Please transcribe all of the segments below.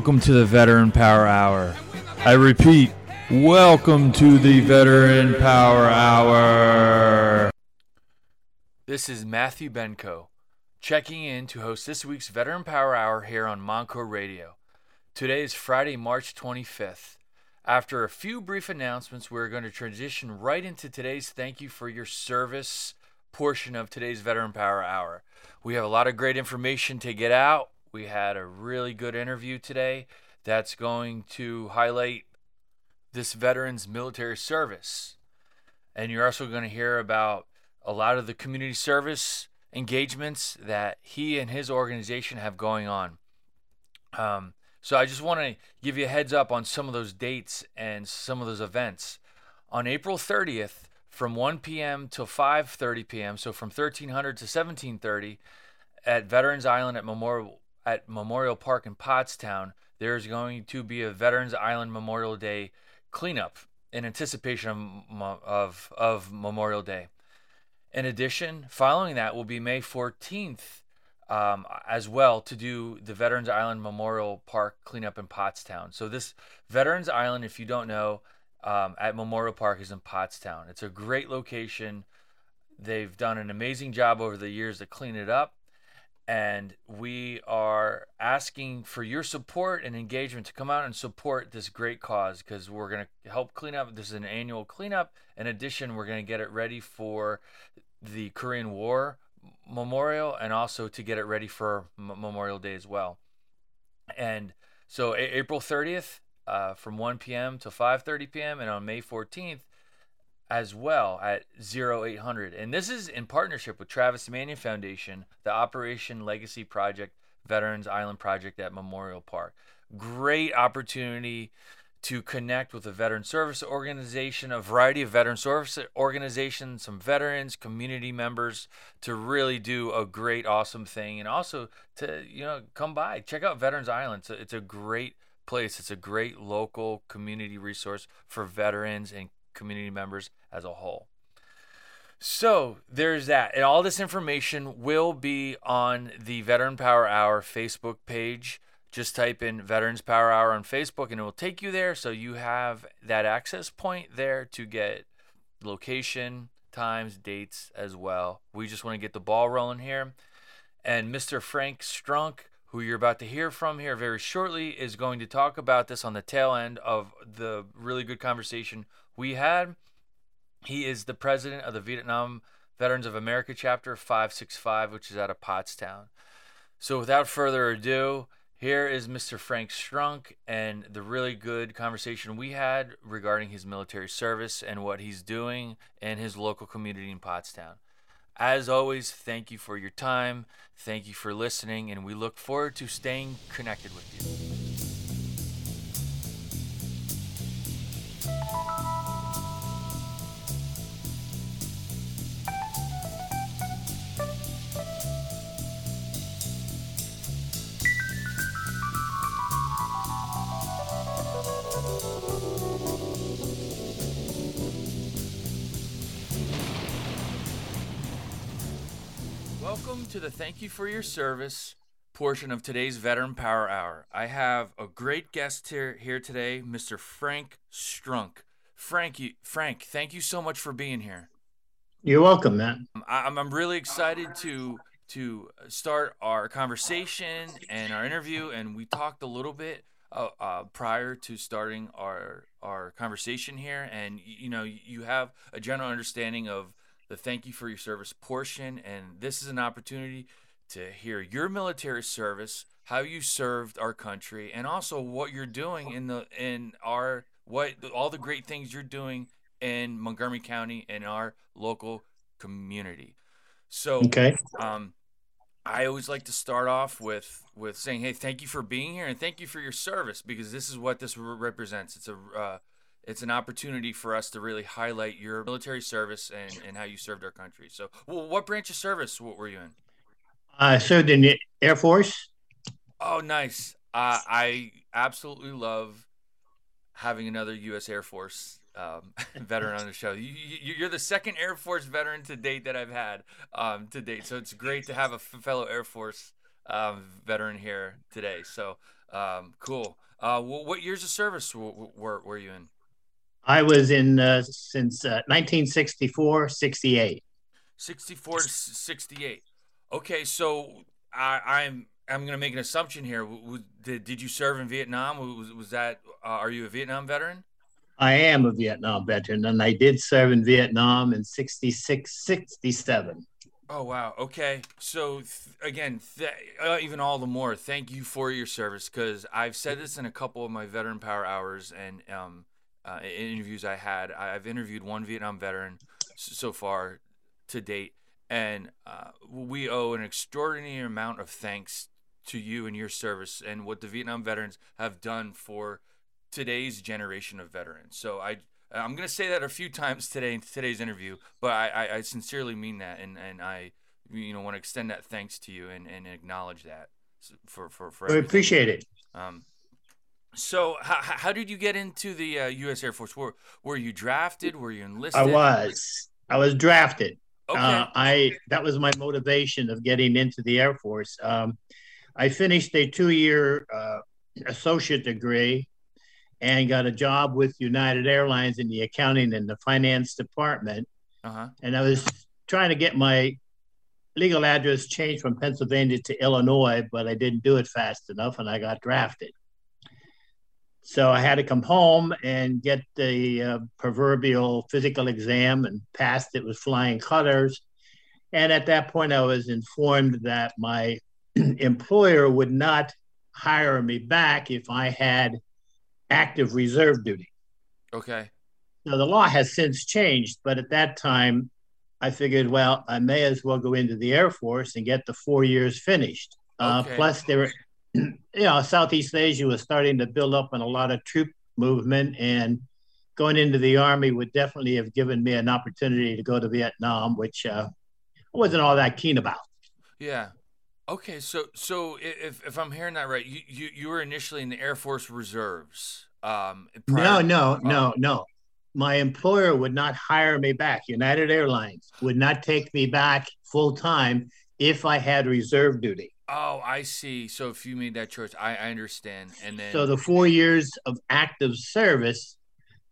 Welcome to the Veteran Power Hour. I repeat, welcome to the Veteran Power Hour. This is Matthew Benko, checking in to host this week's Veteran Power Hour here on Monco Radio. Today is Friday, March 25th. After a few brief announcements, we're going to transition right into today's thank you for your service portion of today's Veteran Power Hour. We have a lot of great information to get out we had a really good interview today that's going to highlight this veteran's military service. And you're also going to hear about a lot of the community service engagements that he and his organization have going on. Um, so I just want to give you a heads up on some of those dates and some of those events. On April 30th, from 1 p.m. till 5:30 p.m., so from 1300 to 1730, at Veterans Island at Memorial at Memorial Park in Pottstown, there's going to be a Veterans Island Memorial Day cleanup in anticipation of, of, of Memorial Day. In addition, following that will be May 14th um, as well to do the Veterans Island Memorial Park cleanup in Pottstown. So, this Veterans Island, if you don't know, um, at Memorial Park is in Pottstown. It's a great location. They've done an amazing job over the years to clean it up and we are asking for your support and engagement to come out and support this great cause because we're going to help clean up. This is an annual cleanup. In addition, we're going to get it ready for the Korean War Memorial and also to get it ready for M- Memorial Day as well. And so, a- April 30th uh, from 1 p.m. to 5:30 p.m. and on May 14th as well at 0800. And this is in partnership with Travis Manion Foundation, the Operation Legacy Project Veterans Island Project at Memorial Park. Great opportunity to connect with a veteran service organization, a variety of veteran service organizations, some veterans, community members to really do a great, awesome thing, and also to you know come by, check out Veterans Island. It's a, it's a great place. It's a great local community resource for veterans and community members as a whole. So there's that. And all this information will be on the Veteran Power Hour Facebook page. Just type in Veterans Power Hour on Facebook and it will take you there. So you have that access point there to get location, times, dates as well. We just want to get the ball rolling here. And Mr. Frank Strunk, who you're about to hear from here very shortly, is going to talk about this on the tail end of the really good conversation we had. He is the president of the Vietnam Veterans of America chapter 565, which is out of Pottstown. So without further ado, here is Mr. Frank Strunk and the really good conversation we had regarding his military service and what he's doing in his local community in Pottstown. As always, thank you for your time. Thank you for listening, and we look forward to staying connected with you. Welcome to the thank you for your service portion of today's Veteran Power Hour. I have a great guest here here today, Mr. Frank Strunk. Frank, you, Frank, thank you so much for being here. You're welcome, man. I'm, I'm really excited to to start our conversation and our interview, and we talked a little bit uh, uh, prior to starting our our conversation here, and you know you have a general understanding of the thank you for your service portion. And this is an opportunity to hear your military service, how you served our country, and also what you're doing in the in our what all the great things you're doing in Montgomery County and our local community. So, okay. Um, I always like to start off with with saying, "Hey, thank you for being here, and thank you for your service, because this is what this represents. It's a uh, it's an opportunity for us to really highlight your military service and, and how you served our country. So, well, what branch of service what were you in? I served in the Air Force. Oh, nice. Uh, I absolutely love having another U.S. Air Force um, veteran on the show. You, are the second Air Force veteran to date that I've had um, to date, so it's great to have a fellow Air Force um, veteran here today. So um, cool. Uh, what years of service were, were you in? I was in uh, since uh, 1964, 68. 64 to 68. Okay, so I, I'm I'm going to make an assumption here. Did, did you serve in Vietnam? Was, was that uh, are you a Vietnam veteran? I am a Vietnam veteran, and I did serve in Vietnam in 66, 67. Oh wow. Okay. So th- again, th- uh, even all the more, thank you for your service because I've said this in a couple of my veteran power hours and um, uh, interviews I had. I've interviewed one Vietnam veteran so far to date, and uh, we owe an extraordinary amount of thanks to you and your service and what the Vietnam veterans have done for today's generation of veterans. So I I'm going to say that a few times today in today's interview, but I, I, I sincerely mean that, and, and I you know want to extend that thanks to you and, and acknowledge that for for for. I appreciate it. Um, so how, how did you get into the uh, U.S. Air Force? Were were you drafted? Were you enlisted? I was. I was drafted. Okay. Uh, I that was my motivation of getting into the Air Force. Um, I finished a two-year uh, associate degree and got a job with United Airlines in the accounting and the finance department. Uh-huh. And I was trying to get my legal address changed from Pennsylvania to Illinois, but I didn't do it fast enough and I got drafted. So I had to come home and get the uh, proverbial physical exam and passed it with flying colors. And at that point, I was informed that my employer would not hire me back if I had active reserve duty. Okay. Now, the law has since changed, but at that time, I figured, well, I may as well go into the Air Force and get the four years finished. Uh, okay. Uh, plus, there were, you know, Southeast Asia was starting to build up on a lot of troop movement, and going into the Army would definitely have given me an opportunity to go to Vietnam, which uh, I wasn't all that keen about. Yeah. Okay, so so if if I'm hearing that right, you you, you were initially in the Air Force Reserves. Um, no, no, no, no. My employer would not hire me back. United Airlines would not take me back full time if I had reserve duty. Oh, I see. So if you made that choice, I, I understand. And then so the four years of active service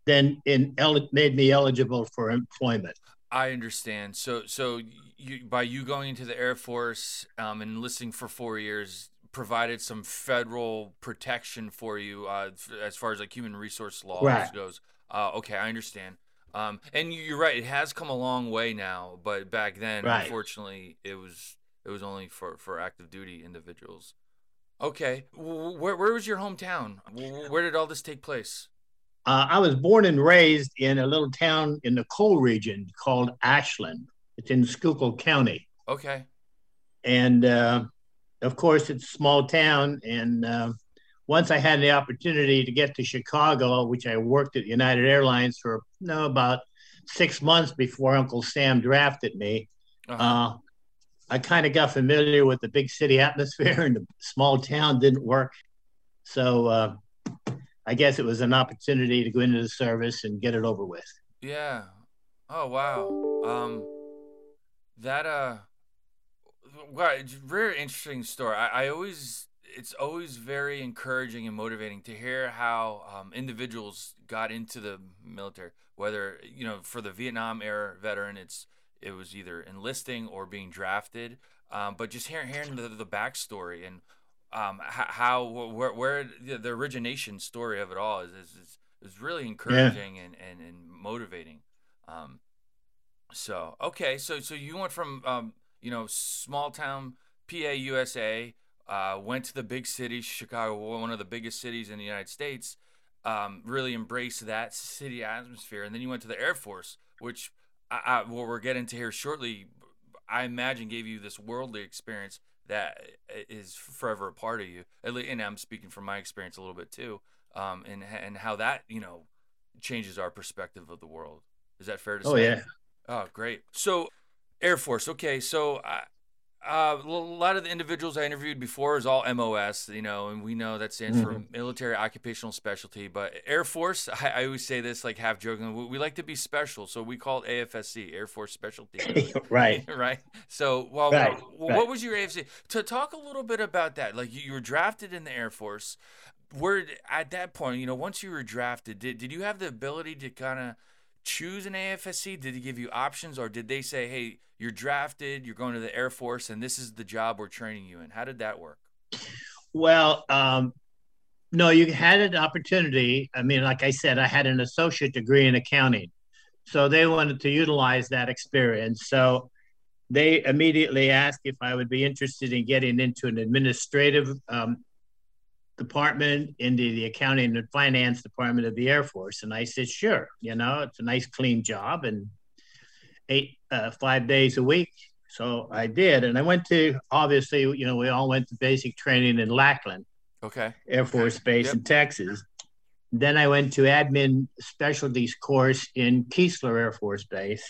then in made me eligible for employment. I understand. So so you, by you going into the Air Force um, and enlisting for four years provided some federal protection for you uh, as far as like human resource laws right. goes. Uh, okay, I understand. Um, and you're right; it has come a long way now. But back then, right. unfortunately, it was it was only for for active duty individuals. Okay, where where was your hometown? Where did all this take place? Uh, I was born and raised in a little town in the coal region called Ashland. It's in Schuylkill County. Okay. And uh, of course, it's a small town. And uh, once I had the opportunity to get to Chicago, which I worked at United Airlines for no about six months before Uncle Sam drafted me, uh-huh. I kind of got familiar with the big city atmosphere, and the small town didn't work. So uh, I guess it was an opportunity to go into the service and get it over with. Yeah. Oh wow. Um, that uh, wow, very interesting story. I, I always, it's always very encouraging and motivating to hear how um, individuals got into the military. Whether you know, for the Vietnam era veteran, it's it was either enlisting or being drafted. Um, but just hearing hearing the, the backstory and um, how, where, where the, origination story of it all is is, is really encouraging yeah. and, and, and motivating. Um, so okay, so so you went from um, you know small town PA USA, uh, went to the big city Chicago, one of the biggest cities in the United States. Um, really embraced that city atmosphere, and then you went to the Air Force, which I, I, what we're getting to here shortly. I imagine gave you this worldly experience that is forever a part of you. And I'm speaking from my experience a little bit too, um, and and how that you know changes our perspective of the world. Is that fair to oh, say? Oh yeah. Oh great. So Air Force. Okay, so I Uh, a lot of the individuals I interviewed before is all MOS, you know, and we know that stands mm-hmm. for military occupational specialty. But Air Force, I, I, always say this like half joking, we, we, like to be special, so we call it AFSC, Air Force Specialty. right. right. So, well, right. What, right. what was your AFSC? To talk a little bit about that, like you, you were drafted in the Air Force. Where at that point, you know, once you were drafted, did did you have the ability to kind of choose an AFSC? Did they give you options, or did they say, "Hey, you're drafted, you're going to the Air Force, and this is the job we're training you in"? How did that work? Well, um, no, you had an opportunity. I mean, like I said, I had an associate degree in accounting, so they wanted to utilize that experience. So they immediately asked if I would be interested in getting into an administrative um, department into the accounting and finance department of the Air Force. And I said, sure, you know, it's a nice clean job and eight, uh, five days a week. So I did. And I went to, obviously, you know, we all went to basic training in Lackland. Okay. Air Force Base yep. in Texas. Then I went to admin specialties course in Keesler Air Force Base.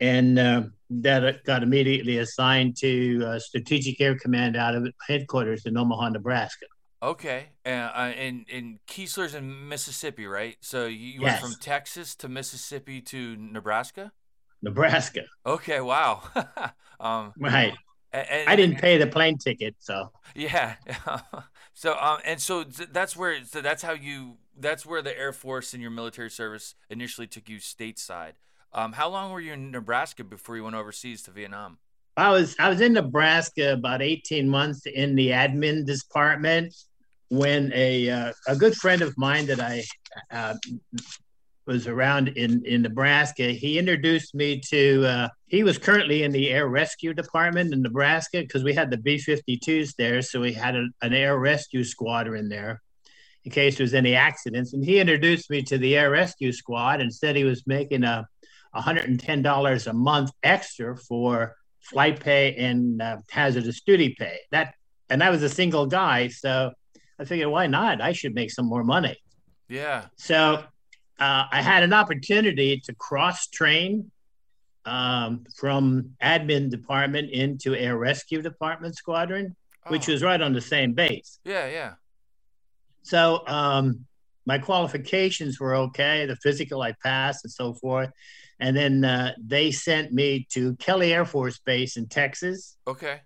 And uh, that got immediately assigned to uh, Strategic Air Command out of headquarters in Omaha, Nebraska. Okay, and uh, and and Keesler's in Mississippi, right? So you yes. went from Texas to Mississippi to Nebraska. Nebraska. Okay, wow. um, right. And, I didn't pay the plane ticket, so. Yeah. so um, and so that's where so that's how you that's where the Air Force and your military service initially took you stateside. Um, how long were you in Nebraska before you went overseas to Vietnam? I was I was in Nebraska about 18 months in the admin department when a uh, a good friend of mine that I uh, was around in in Nebraska, he introduced me to. Uh, he was currently in the air rescue department in Nebraska because we had the B-52s there, so we had a, an air rescue squadron in there in case there was any accidents. And he introduced me to the air rescue squad and said he was making a $110 a month extra for flight pay and uh, hazardous duty pay. That and I was a single guy, so I figured why not? I should make some more money. Yeah. So uh, I had an opportunity to cross train um, from admin department into air rescue department squadron, oh. which was right on the same base. Yeah, yeah. So um, my qualifications were okay. The physical I passed and so forth. And then uh, they sent me to Kelly Air Force Base in Texas. Okay.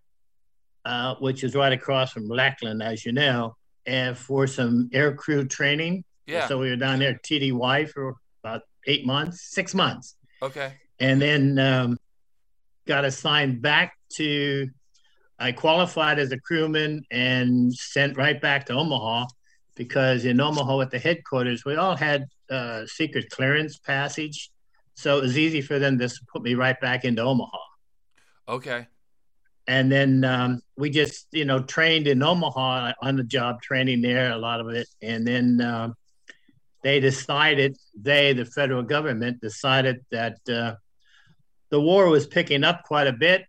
Uh, which is right across from Lackland, as you know, and for some air crew training. Yeah. So we were down there TDY for about eight months, six months. Okay. And then um, got assigned back to, I qualified as a crewman and sent right back to Omaha because in Omaha at the headquarters, we all had uh, secret clearance passage so it was easy for them to put me right back into Omaha. Okay. And then um, we just, you know, trained in Omaha on the job training there, a lot of it. And then uh, they decided, they, the federal government, decided that uh, the war was picking up quite a bit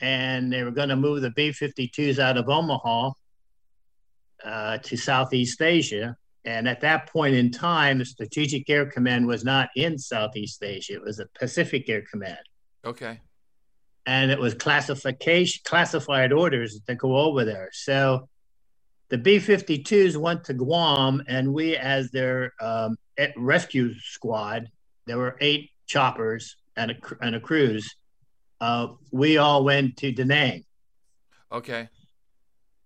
and they were going to move the B 52s out of Omaha uh, to Southeast Asia. And at that point in time, the Strategic Air Command was not in Southeast Asia. It was the Pacific Air Command. Okay. And it was classification classified orders to go over there. So the B-52s went to Guam, and we, as their um, rescue squad, there were eight choppers and a, and a cruise. Uh, we all went to Da Nang. Okay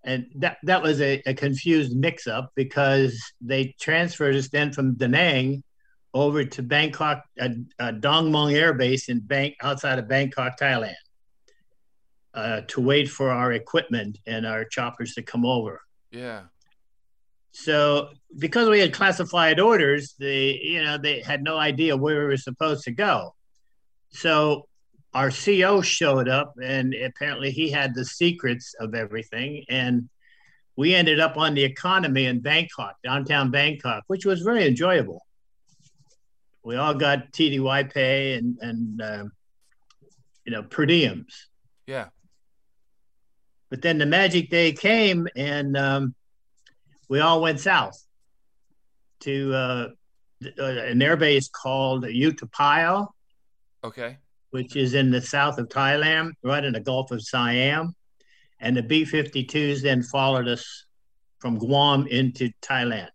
and that that was a, a confused mix-up because they transferred us then from Da Nang over to Bangkok, uh, uh, Don Mueang Air Base in Bank outside of Bangkok, Thailand, uh, to wait for our equipment and our choppers to come over. Yeah. So because we had classified orders, they you know they had no idea where we were supposed to go. So our CO showed up, and apparently he had the secrets of everything. And we ended up on the economy in Bangkok, downtown Bangkok, which was very enjoyable. We all got TDY pay and and uh, you know per diems. Yeah. But then the magic day came, and um, we all went south to uh, an airbase called U-Tapao. Okay which is in the south of Thailand, right in the Gulf of Siam. And the B 52s then followed us from Guam into Thailand.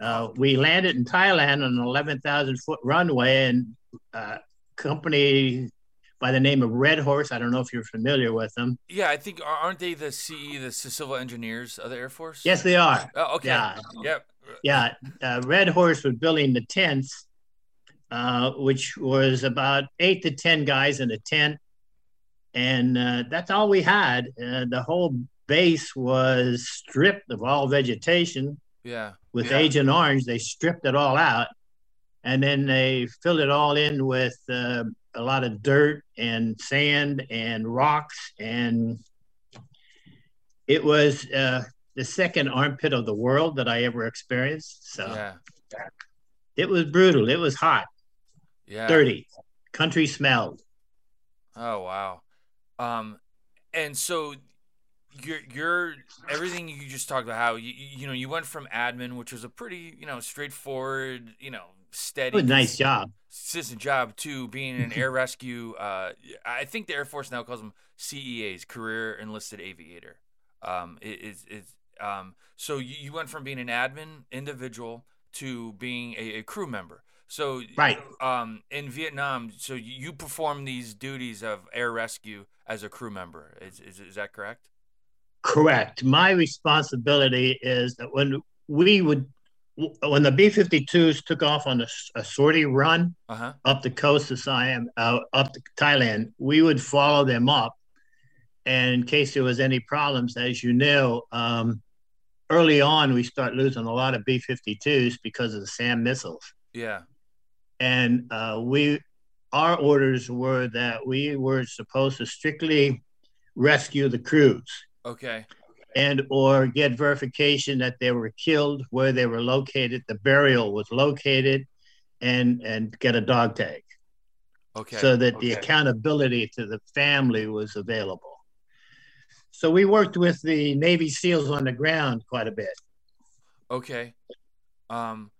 Uh, we landed in Thailand on an 11,000 foot runway, and uh, company by the name of Red Horse. I don't know if you're familiar with them. Yeah, I think aren't they the CE, the civil engineers of the Air Force? Yes, they are. Oh, okay. Yeah. Yep. Yeah, uh, Red Horse was building the tents, uh, which was about eight to ten guys in a tent, and uh, that's all we had. Uh, the whole base was stripped of all vegetation. Yeah. With yeah. Agent Orange, they stripped it all out, and then they filled it all in with uh, a lot of dirt and sand and rocks, and it was uh, the second armpit of the world that I ever experienced. So yeah. it was brutal. It was hot. Yeah. Dirty. Country smelled. Oh wow. Um, and so you're you're everything you just talked about how you you know you went from admin which was a pretty you know straightforward you know steady nice job. consistent job to being an air rescue. Uh, i think the air force now calls them CEAs career enlisted aviator. Um is is um so you, you went from being an admin individual to being a, a crew member. So right. um in vietnam so you perform these duties of air rescue as a crew member. Is, is, is that correct? Correct. My responsibility is that when we would, when the B 52s took off on a, a sortie run uh-huh. up the coast of Siam, uh, up to Thailand, we would follow them up. And in case there was any problems, as you know, um, early on, we start losing a lot of B 52s because of the SAM missiles. Yeah. And uh, we, our orders were that we were supposed to strictly rescue the crews Okay. And or get verification that they were killed, where they were located, the burial was located, and and get a dog tag. Okay. So that okay. the accountability to the family was available. So we worked with the Navy SEALs on the ground quite a bit. Okay. Um.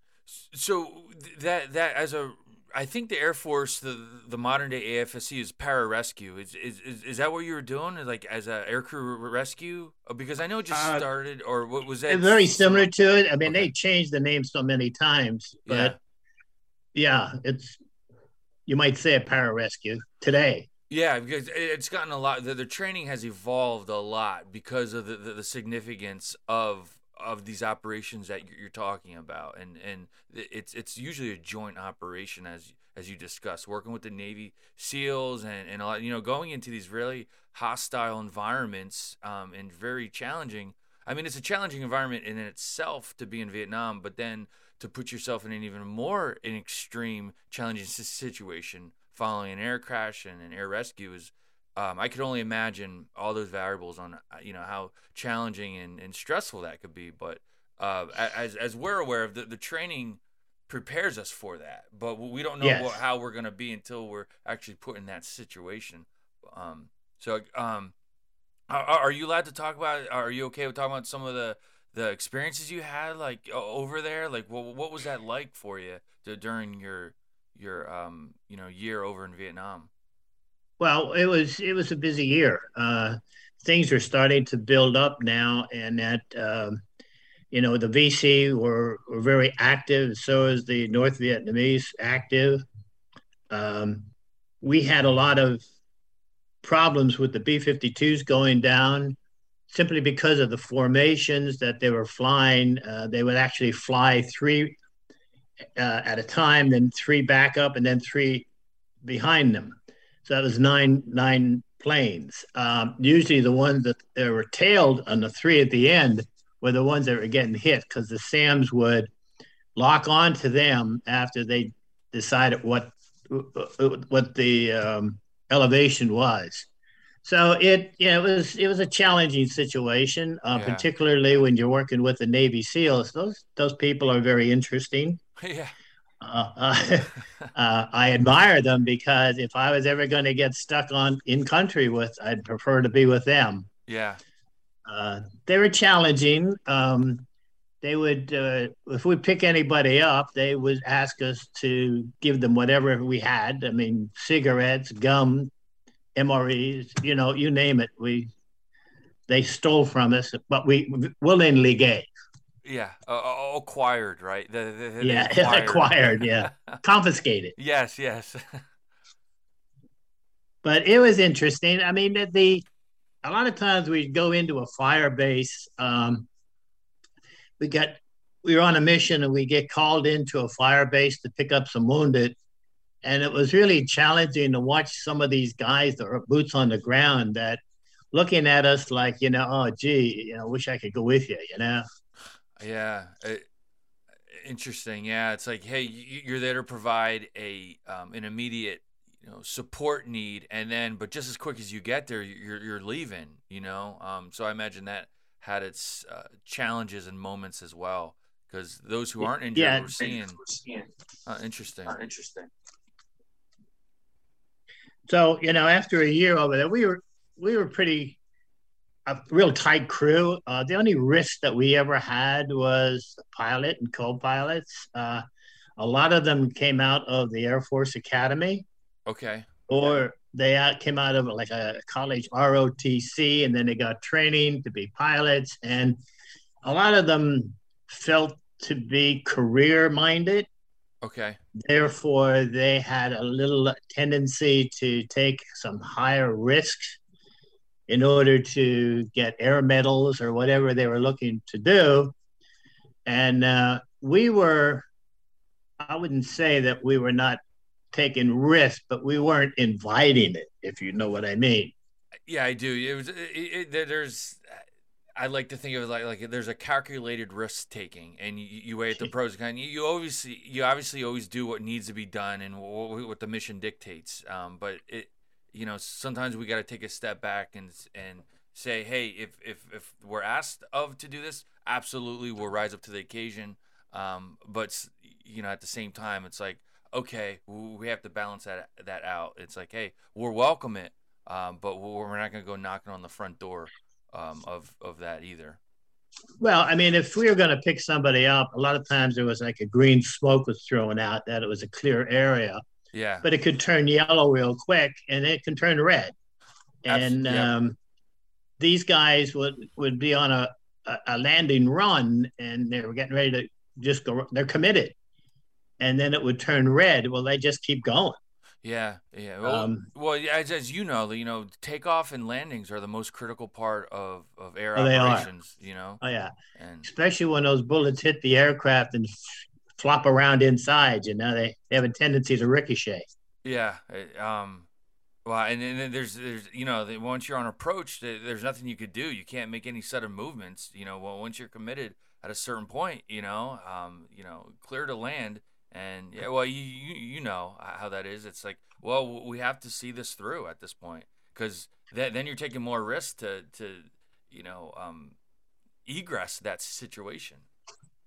So that that as a I think the Air Force, the the modern day AFSC is pararescue. Is, is is is that what you were doing, like as a aircrew rescue? Uh, because I know it just uh, started, or what was that? Very similar to it. I mean, okay. they changed the name so many times, but yeah. yeah, it's you might say a pararescue today. Yeah, because it's gotten a lot. The, the training has evolved a lot because of the, the, the significance of of these operations that you're talking about, and and it's it's usually a joint operation as as you discussed, working with the Navy SEALs and and a lot, you know, going into these really hostile environments um, and very challenging. I mean, it's a challenging environment in itself to be in Vietnam, but then to put yourself in an even more an extreme challenging situation following an air crash and an air rescue is um, I could only imagine all those variables on uh, you know how challenging and, and stressful that could be. But uh, as as we're aware of, the, the training prepares us for that, but we don't know yes. what, how we're going to be until we're actually put in that situation. Um, so, um, are, are, you allowed to talk about? Are you okay with talking about some of the the experiences you had like over there? Like, what what was that like for you to, during your your um you know year over in Vietnam? Well, it was it was a busy year. Uh, things are starting to build up now, and that um, you know the VC were were very active. So is the North Vietnamese active. Um, we had a lot of problems with the B-52s going down simply because of the formations that they were flying. Uh, they would actually fly three uh, at a time, then three back up, and then three behind them. So that was nine nine planes. Um, usually the ones that they were tailed on the three at the end were the ones that were getting hit because the SAMs would lock on to them after they decided what what the um, elevation was. So it yeah it was it was a challenging situation, uh, yeah. particularly when you're working with the Navy SEALs. Those those people are very interesting. Yeah. Uh, uh, I admire them because if I was ever going to get stuck on in country with, I'd prefer to be with them. Yeah. Uh, they were challenging. Um, they would uh, if we pick anybody up they would ask us to give them whatever we had i mean cigarettes gum MREs you know you name it we they stole from us but we willingly gave yeah uh, acquired right? The, the, the yeah acquired, acquired yeah. Confiscated. Yes yes. But it was interesting. I mean that the a lot of times we go into a fire base um, we got we were on a mission and we get called into a fire base to pick up some wounded. And it was really challenging to watch some of these guys that are boots on the ground that looking at us like you know oh gee you know wish i could go with you you know yeah it, interesting yeah it's like hey you're there to provide a um, an immediate you know support need and then but just as quick as you get there you're you're leaving you know um, so i imagine that had its uh, challenges and moments as well because those who aren't injured yeah, we're seeing. Uh, interesting. Uh, interesting. So you know, after a year over there, we were we were pretty a real tight crew. Uh, the only risk that we ever had was the pilot and co-pilots. Uh, a lot of them came out of the Air Force Academy. Okay. Or they came out of like a college ROTC, and then they got training to be pilots. And a lot of them felt to be career minded. Okay. Therefore, they had a little tendency to take some higher risks in order to get air medals or whatever they were looking to do. And uh, we were, I wouldn't say that we were not taking risks, but we weren't inviting it, if you know what I mean. Yeah, I do. It was, it, it, there's, I like to think of it like like there's a calculated risk taking, and you, you weigh the pros and cons. You, you obviously you obviously always do what needs to be done and what, what the mission dictates. Um, but it, you know, sometimes we got to take a step back and and say, hey, if if if we're asked of to do this, absolutely we'll rise up to the occasion. Um, but you know, at the same time, it's like okay, we have to balance that that out. It's like, hey, we're welcome it, um, but we're not going to go knocking on the front door um, of of that either. Well, I mean, if we were going to pick somebody up, a lot of times there was like a green smoke was thrown out that it was a clear area. Yeah. But it could turn yellow real quick, and it can turn red. And um, these guys would would be on a, a landing run, and they were getting ready to just go. They're committed, and then it would turn red. Well, they just keep going. Yeah, yeah. Well, um, well as, as you know, you know, takeoff and landings are the most critical part of, of air oh, operations. You know. Oh yeah, and especially when those bullets hit the aircraft and flop around inside. You know, they, they have a tendency to ricochet. Yeah. Um. Well, and then there's there's you know once you're on approach, there's nothing you could do. You can't make any set of movements. You know, well once you're committed at a certain point, you know, um, you know, clear to land and yeah, well, you, you you know how that is. It's like, well, we have to see this through at this point because th- then you're taking more risk to to you know um, egress that situation.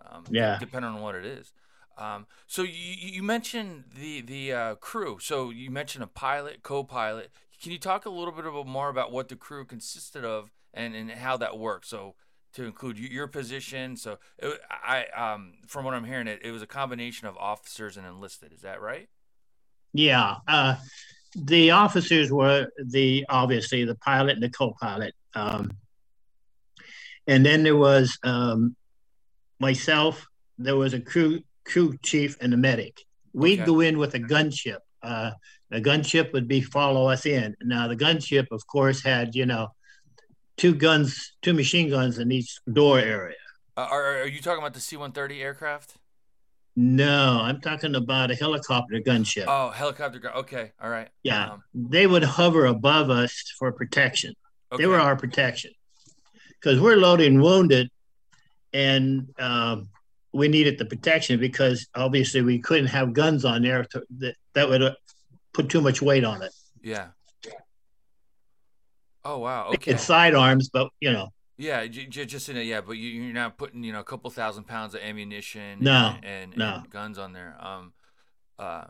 Um, yeah, depending on what it is. Um, so you, you mentioned the the uh, crew. So you mentioned a pilot, co-pilot. Can you talk a little bit about more about what the crew consisted of and, and how that worked? So to include your position. So it, I, um, from what I'm hearing, it, it was a combination of officers and enlisted. Is that right? Yeah. Uh, the officers were the obviously the pilot and the co-pilot, um, and then there was um, myself. There was a crew crew chief and a medic. We'd okay. go in with a gunship. Uh, the gunship would be follow us in. Now the gunship, of course, had you know two guns, two machine guns in each door area. Uh, are, are you talking about the C 130 aircraft? No, I'm talking about a helicopter gunship. Oh, helicopter gun. Okay, all right. Yeah, um, they would hover above us for protection. Okay. They were our protection because we're loading wounded, and um, we needed the protection because obviously we couldn't have guns on there to, that that would uh, put too much weight on it. Yeah. Oh wow! Okay. It's sidearms, but you know. Yeah, just in it. Yeah, but you, are not putting you know a couple thousand pounds of ammunition. No, and, and, no. and guns on there. Um, uh,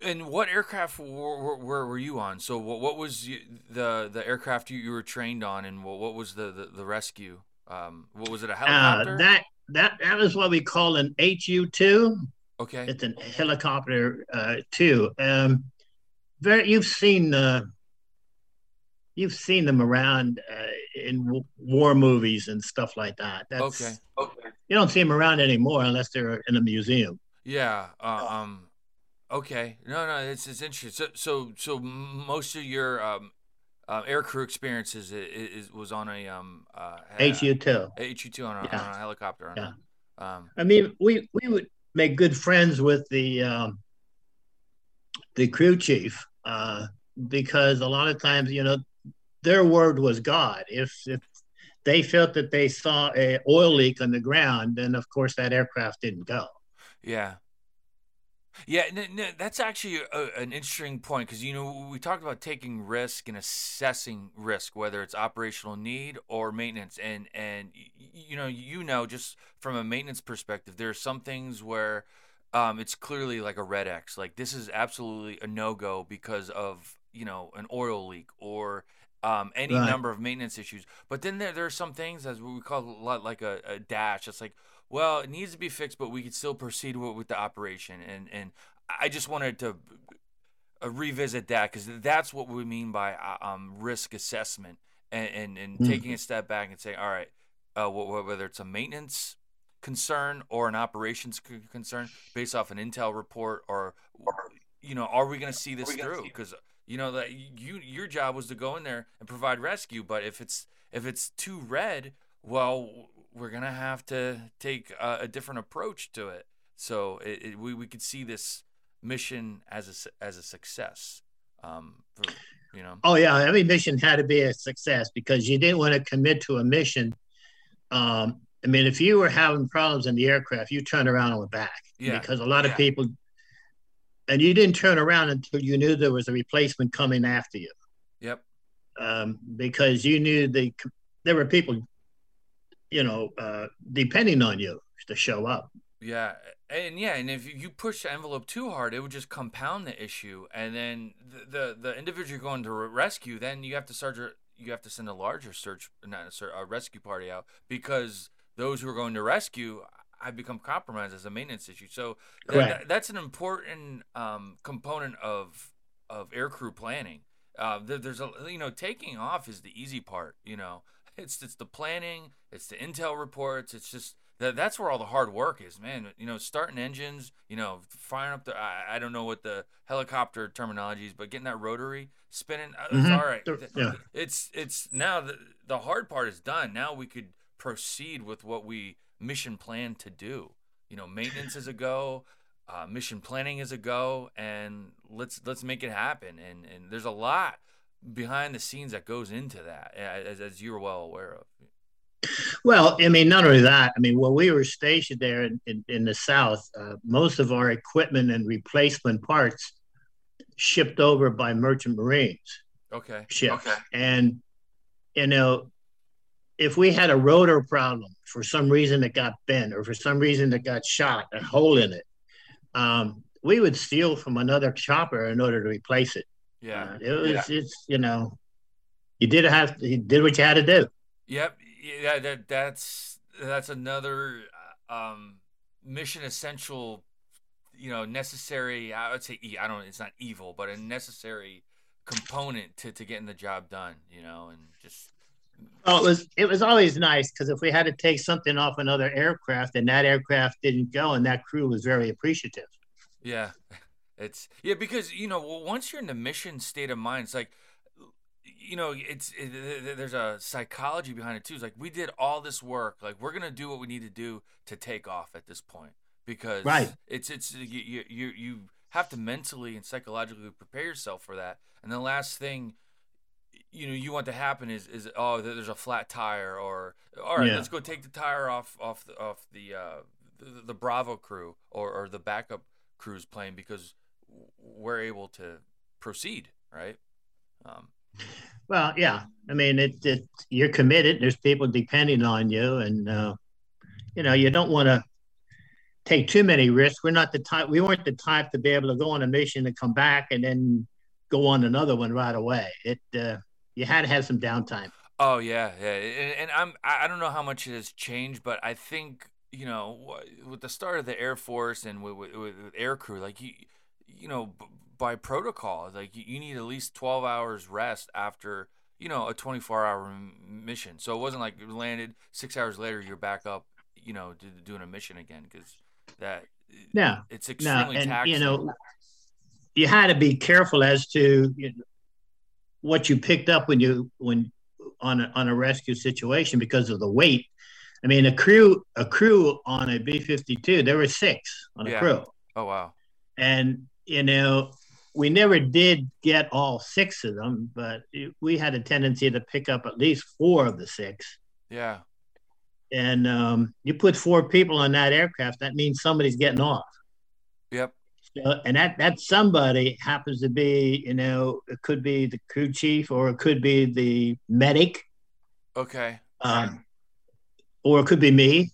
and what aircraft were, were, were you on? So what, what was you, the the aircraft you, you were trained on, and what, what was the, the, the rescue? Um, what was it a uh, helicopter? Uh, that that that is what we call an HU two. Okay. It's a helicopter uh, too. Um, very, you've seen uh, you've seen them around uh, in war movies and stuff like that. That's, okay. Okay. You don't see them around anymore unless they're in a museum. Yeah. Uh, um. Okay. No, no. It's it's interesting. So so so most of your um, uh, air crew experiences is, is, was on a um uh, HU two. HU two on, yeah. on a helicopter. yeah. A, um, I mean, we we would make good friends with the um, the crew chief uh, because a lot of times, you know, their word was God. If if they felt that they saw a oil leak on the ground, then of course that aircraft didn't go. Yeah. Yeah, that's actually a, an interesting point because you know we talked about taking risk and assessing risk, whether it's operational need or maintenance, and and you know you know just from a maintenance perspective, there are some things where um, it's clearly like a red X, like this is absolutely a no go because of you know an oil leak or um, any right. number of maintenance issues. But then there, there are some things as we call a lot like a, a dash. It's like, well, it needs to be fixed, but we can still proceed with, with the operation. And and I just wanted to uh, revisit that because that's what we mean by uh, um, risk assessment and and, and mm. taking a step back and saying, all right, uh, whether it's a maintenance concern or an operations concern based off an intel report or you know are we going to see this through because you know that you your job was to go in there and provide rescue, but if it's if it's too red, well, we're gonna have to take a, a different approach to it. So it, it, we we could see this mission as a as a success. Um, for, you know. Oh yeah, every mission had to be a success because you didn't want to commit to a mission. Um, I mean, if you were having problems in the aircraft, you turn around and went back. Yeah. Because a lot yeah. of people and you didn't turn around until you knew there was a replacement coming after you. Yep. Um, because you knew the there were people, you know, uh, depending on you to show up. Yeah, and yeah, and if you push the envelope too hard, it would just compound the issue, and then the the, the individual you're going to rescue, then you have to start you have to send a larger search, not a, a rescue party out because those who are going to rescue have become compromised as a maintenance issue. So th- th- that's an important um, component of of aircrew planning. Uh, there, there's a you know taking off is the easy part. You know, it's it's the planning, it's the intel reports, it's just that that's where all the hard work is, man. You know, starting engines, you know, firing up the I, I don't know what the helicopter terminology is, but getting that rotary spinning, uh, mm-hmm. it's all right. Yeah. It's it's now the the hard part is done. Now we could proceed with what we mission plan to do. You know, maintenance is a go, uh, mission planning is a go, and let's let's make it happen. And and there's a lot behind the scenes that goes into that, as, as you're well aware of. Well, I mean, not only that. I mean, when we were stationed there in, in, in the South, uh, most of our equipment and replacement parts shipped over by merchant marines. Okay. Ship. Okay. And you know, if we had a rotor problem for some reason it got bent or for some reason it got shot, a hole in it, um, we would steal from another chopper in order to replace it. Yeah, uh, it was. Yeah. It's you know, you did have you did what you had to do. Yep. Yeah. That that's that's another um, mission essential. You know, necessary. I would say I don't. It's not evil, but a necessary component to to getting the job done. You know, and just well, it was it was always nice because if we had to take something off another aircraft and that aircraft didn't go, and that crew was very appreciative. Yeah, it's yeah because you know once you're in the mission state of mind, it's like you know it's it, there's a psychology behind it too. It's like we did all this work, like we're gonna do what we need to do to take off at this point because right. it's it's you you you have to mentally and psychologically prepare yourself for that. And the last thing you know you want to happen is is oh there's a flat tire or all right yeah. let's go take the tire off off the off the uh, the, the, Bravo crew or, or the backup crew's plane because we're able to proceed right. Um, well, yeah, I mean it, it. You're committed. There's people depending on you, and uh, you know you don't want to take too many risks. We're not the type. We weren't the type to be able to go on a mission and come back and then go on another one right away. It uh, you had to have some downtime. Oh yeah, yeah, and, and I'm I don't know how much it has changed, but I think you know, with the start of the Air Force and with, with, with air crew, like you, you know, b- by protocol, like you, you need at least 12 hours rest after, you know, a 24 hour mission. So it wasn't like you landed six hours later, you're back up, you know, doing a mission again because that, yeah, it's extremely no, and, taxing. You know, you had to be careful as to you know, what you picked up when you when on a, on a rescue situation because of the weight. I mean, a crew a crew on a B fifty two, there were six on a yeah. crew. Oh wow! And you know, we never did get all six of them, but we had a tendency to pick up at least four of the six. Yeah. And um, you put four people on that aircraft, that means somebody's getting off. Yep. So, and that that somebody happens to be, you know, it could be the crew chief or it could be the medic. Okay. Um, or it could be me.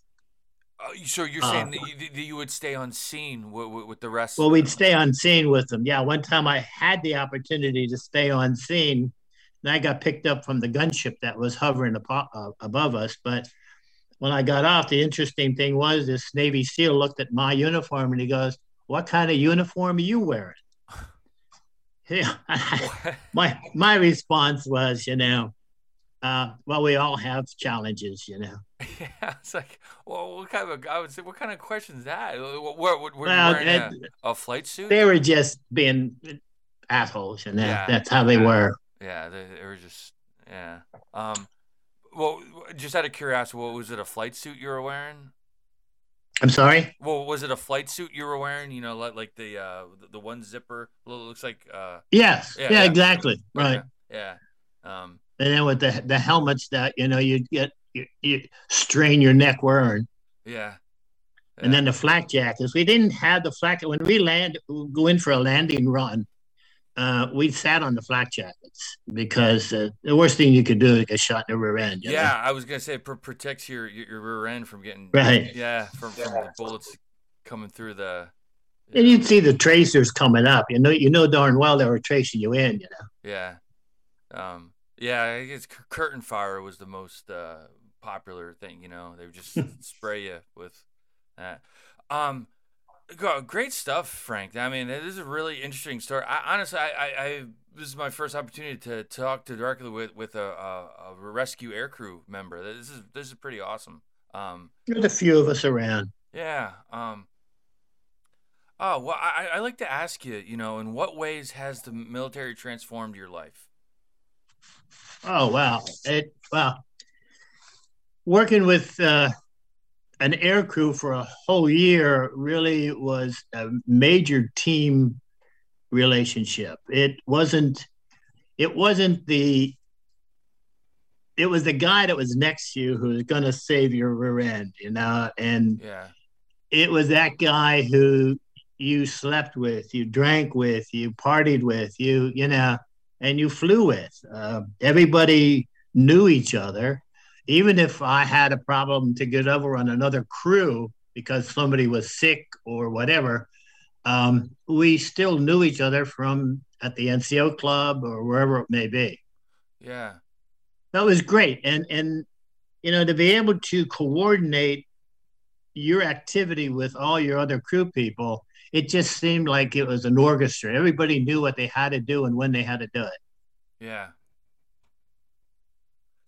So you're saying uh, that, you, that, you, would stay on scene with, with, with, the rest? Well, we'd stay on scene with them. Yeah, one time I had the opportunity to stay on scene, and I got picked up from the gunship that was hovering above, uh, above us. But when I got off, the interesting thing was this Navy SEAL looked at my uniform and he goes, what kind of uniform are you wearing? Yeah, my my response was, you know, uh, well, we all have challenges, you know. Yeah, it's like, well, what kind of I would say, what kind of question is that? What, what, what were well, a, a, flight suit? They were just being assholes, and that, yeah. that's how they were. Yeah, they, they, were just yeah. Um, well, just out of curiosity, what was it? A flight suit you were wearing? I'm sorry. Well, was it a flight suit you were wearing? You know, like like the uh the, the one zipper looks like. uh Yes. Yeah. yeah exactly. Right. Yeah. Um. And then with the the helmets that you know you get you, you strain your neck wearing. Yeah. yeah. And then the flak jackets. We didn't have the flak when we land. Go in for a landing run uh, we sat on the flak jackets because uh, the worst thing you could do is get shot in the rear end. Yeah, know? I was gonna say pr- protects your, your, your rear end from getting right. Yeah, from, from the bullets coming through the. You and you'd see the tracers coming up. You know, you know darn well they were tracing you in. You know. Yeah, um, yeah. I guess curtain fire was the most uh, popular thing. You know, they would just spray you with that. Um, Great stuff, Frank. I mean, this is a really interesting story. I, honestly, I, I, I, this is my first opportunity to talk to directly with with a, a, a rescue aircrew member. This is this is pretty awesome. Um, There's a few of us around. Yeah. Um, oh well, I, I like to ask you. You know, in what ways has the military transformed your life? Oh wow! It well, working with uh, an air crew for a whole year really was a major team relationship. It wasn't it wasn't the it was the guy that was next to you who was going to save your rear end, you know, and yeah. it was that guy who you slept with, you drank with, you partied with, you you know, and you flew with. Uh, everybody knew each other, even if I had a problem to get over on another crew because somebody was sick or whatever, um, we still knew each other from at the NCO club or wherever it may be. Yeah, that was great, and and you know to be able to coordinate your activity with all your other crew people, it just seemed like it was an orchestra. Everybody knew what they had to do and when they had to do it. Yeah,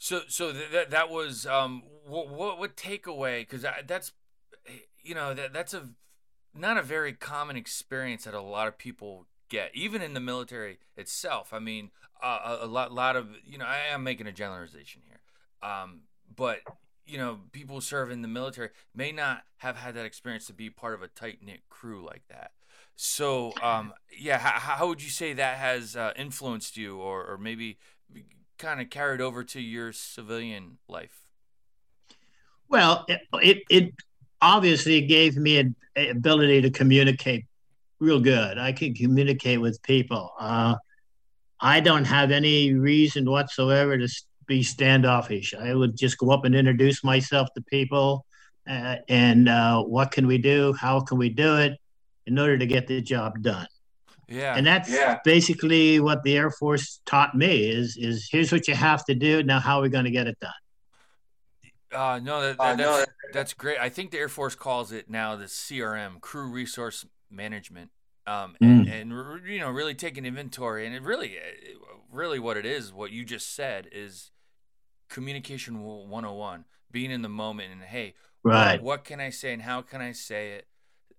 so, so that that was um, what what, what takeaway? Because that's you know that that's a not a very common experience that a lot of people get, even in the military itself. I mean, uh, a, lot lot of you know I am making a generalization here, um, but you know people serve in the military may not have had that experience to be part of a tight knit crew like that. So, um, yeah, how, how, would you say that has uh, influenced you, or, or maybe kind of carried over to your civilian life? Well, it it, it obviously gave me an ability to communicate real good. I can communicate with people. Uh, I don't have any reason whatsoever to be standoffish. I would just go up and introduce myself to people, uh, and uh, what can we do? How can we do it in order to get the job done? Yeah. And that's yeah. basically what the Air Force taught me is is here's what you have to do. Now how are we going to get it done? Uh, no, that, that, uh, that's, no, that's great. I think the Air Force calls it now the CRM, Crew Resource Management, um, and, mm. and you know really taking inventory. And it really, really, what it is, what you just said, is communication 101, being in the moment, and hey, right, what, what can I say, and how can I say it?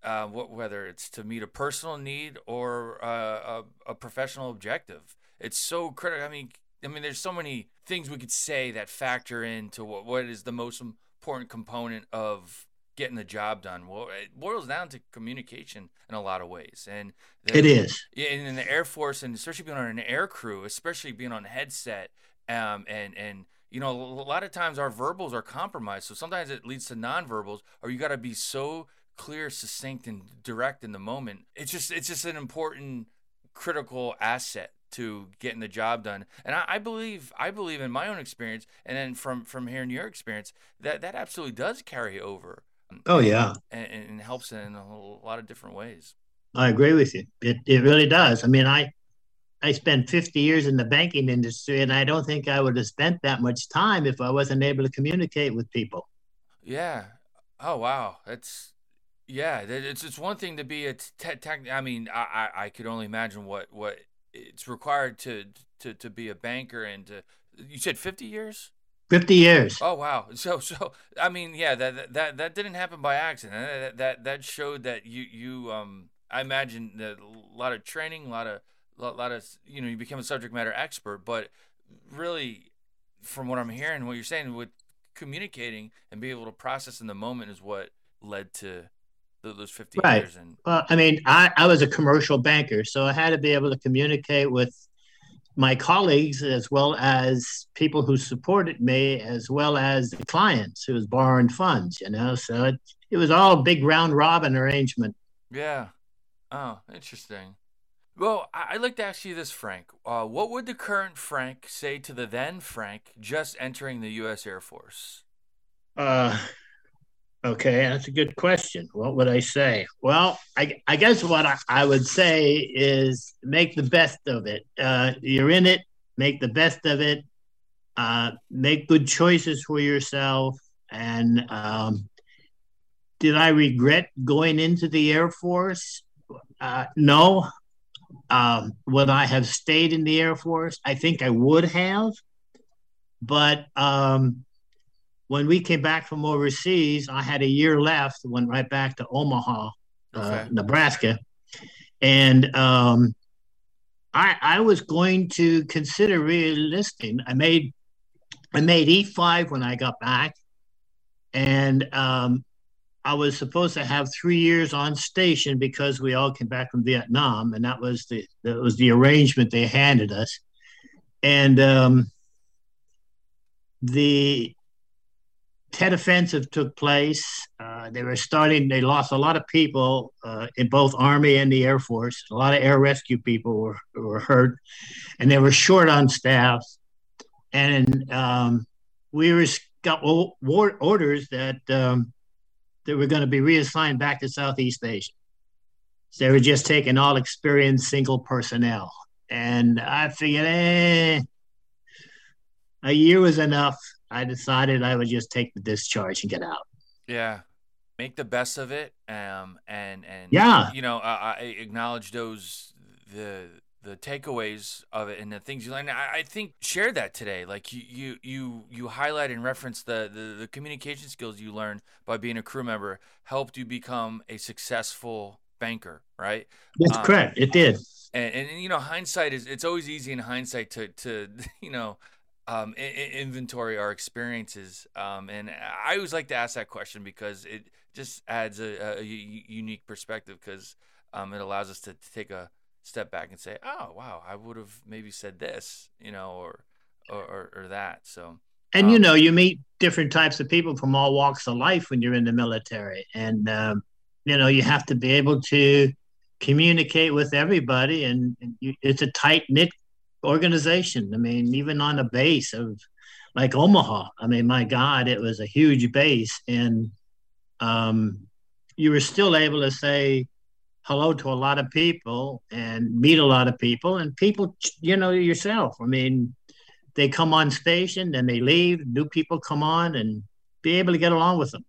Uh, what, whether it's to meet a personal need or uh, a, a professional objective, it's so critical. I mean, I mean, there's so many things we could say that factor into what, what is the most important component of getting the job done. Well, it boils down to communication in a lot of ways, and the, it is. Yeah, and in the Air Force, and especially being on an air crew, especially being on a headset, um, and and you know, a lot of times our verbals are compromised. So sometimes it leads to nonverbals, or you got to be so clear, succinct, and direct in the moment. It's just it's just an important critical asset to getting the job done. And I, I, believe I believe in my own experience, and then from from hearing your experience, that that absolutely does carry over. Um, oh yeah, and, and helps in a lot of different ways. I agree with you. It it really does. I mean, I I spent 50 years in the banking industry, and I don't think I would have spent that much time if I wasn't able to communicate with people. Yeah. Oh wow, that's yeah. It's it's one thing to be a tech. Te- I mean, I, I I could only imagine what what it's required to to to be a banker and to you said 50 years 50 years oh wow so so i mean yeah that that that didn't happen by accident that that, that showed that you you um i imagine a lot of training a lot of a lot of you know you become a subject matter expert but really from what i'm hearing what you're saying with communicating and being able to process in the moment is what led to those 50 right. years and well i mean I, I was a commercial banker so i had to be able to communicate with my colleagues as well as people who supported me as well as the clients who was borrowing funds you know? So it, it was all a big round robin arrangement. Yeah. Oh interesting well i'd like to ask you this frank uh, what would the current frank say to the then frank just entering the u.s air force uh Okay, that's a good question. What would I say? Well, I, I guess what I, I, would say is make the best of it. Uh, you're in it, make the best of it, uh, make good choices for yourself. And um, did I regret going into the Air Force? Uh, no. Um, would I have stayed in the Air Force? I think I would have. But um, when we came back from overseas, I had a year left. Went right back to Omaha, uh, okay. Nebraska, and um, I I was going to consider reenlisting. I made I made E five when I got back, and um, I was supposed to have three years on station because we all came back from Vietnam, and that was the that was the arrangement they handed us, and um, the Tet Offensive took place. Uh, they were starting, they lost a lot of people uh, in both Army and the Air Force. A lot of air rescue people were, were hurt, and they were short on staff. And um, we were, got orders that um, they were going to be reassigned back to Southeast Asia. So they were just taking all experienced single personnel. And I figured, eh, a year was enough I decided I would just take the discharge and get out. Yeah, make the best of it. Um, and and yeah, you know, I, I acknowledge those the the takeaways of it and the things you learned. I, I think share that today. Like you you you you highlight and reference the, the the communication skills you learned by being a crew member helped you become a successful banker, right? That's um, correct. It did. And, and, and you know, hindsight is it's always easy in hindsight to to you know um, inventory our experiences. Um, and I always like to ask that question because it just adds a, a unique perspective because um, it allows us to, to, take a step back and say, oh, wow, I would have maybe said this, you know, or, or, or, or that. So, and you um, know, you meet different types of people from all walks of life when you're in the military. And, um, you know, you have to be able to communicate with everybody and, and you, it's a tight knit organization. I mean, even on a base of like Omaha, I mean, my God, it was a huge base, and um, you were still able to say hello to a lot of people and meet a lot of people, and people, you know, yourself. I mean, they come on station, then they leave. New people come on, and be able to get along with them.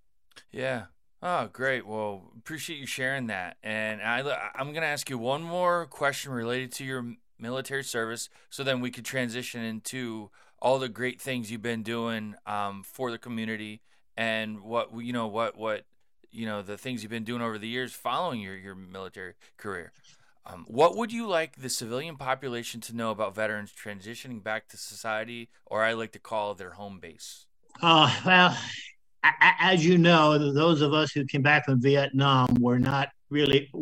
Yeah. Oh, great. Well, appreciate you sharing that. And I, I'm going to ask you one more question related to your military service, so then we could transition into all the great things you've been doing um, for the community and what you know what what you know the things you've been doing over the years following your your military career. Um, what would you like the civilian population to know about veterans transitioning back to society, or I like to call their home base? Uh, well, as you know, those of us who came back from Vietnam were not really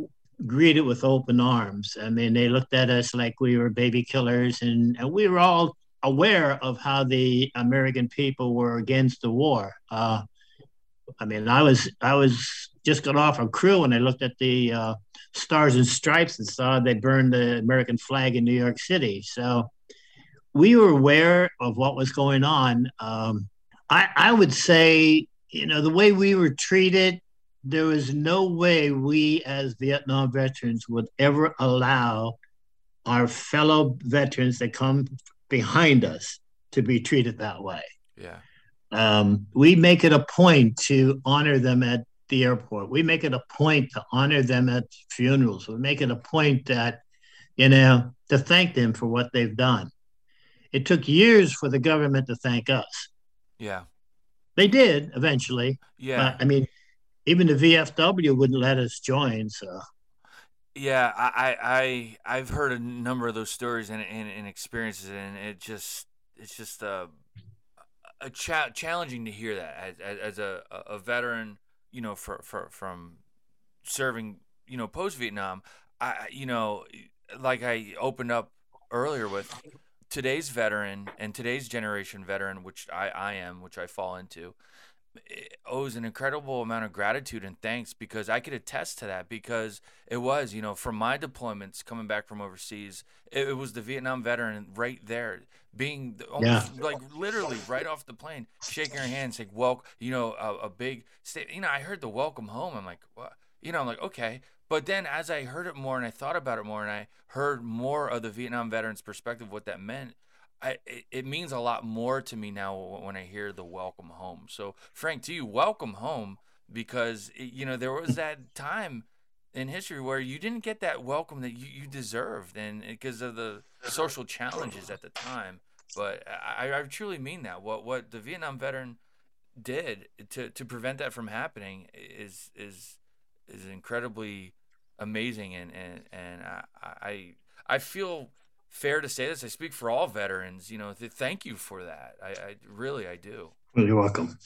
greeted with open arms. I mean, they looked at us like we were baby killers, and, and we were all aware of how the American people were against the war. Uh, I mean, I was I was just got off a crew and I looked at the uh, Stars and Stripes and saw they burned the American flag in New York City. So we were aware of what was going on. Um, I, I would say, you know, the way we were treated, there was no way we as Vietnam veterans would ever allow our fellow veterans that come behind us to be treated that way. Yeah. Um, we make it a point to honor them at the airport. We make it a point to honor them at funerals. We make it a point that, you know, to thank them for what they've done. It took years for the government to thank us. Yeah. They did eventually. Yeah. But, I mean, even the VFW wouldn't let us join. So. Yeah, I, I, I've heard a number of those stories and, and, and experiences, and it just, it's just a, a cha- challenging to hear that as, as, as a, a veteran you know, for, for from serving, you know, post Vietnam, I, you know, like I opened up earlier with today's veteran and today's generation veteran, which I, I am, which I fall into, Eh, owes an incredible amount of gratitude and thanks because I could attest to that because it was, you know, from my deployments coming back from overseas, it, it was the Vietnam veteran right there being almost yeah. like literally right off the plane, shaking her hand, saying, "Well, you know, a, a big state." You know, I heard the welcome home. I'm like, what? You know, I'm like, okay. But then as I heard it more and I thought about it more and I heard more of the Vietnam veterans' perspective, what that meant, I, it, it means a lot more to me now when I hear the welcome home. So, Frank, to you, welcome home because, you know, there was that time in history where you didn't get that welcome that you, you deserved and eh, because of the social challenges at the time. But I, I truly mean that. What what the Vietnam veteran did to, to prevent that from happening is is is incredibly amazing and and, and I, I I feel fair to say this. I speak for all veterans. You know, th- thank you for that. I, I really I do. Well, you're welcome.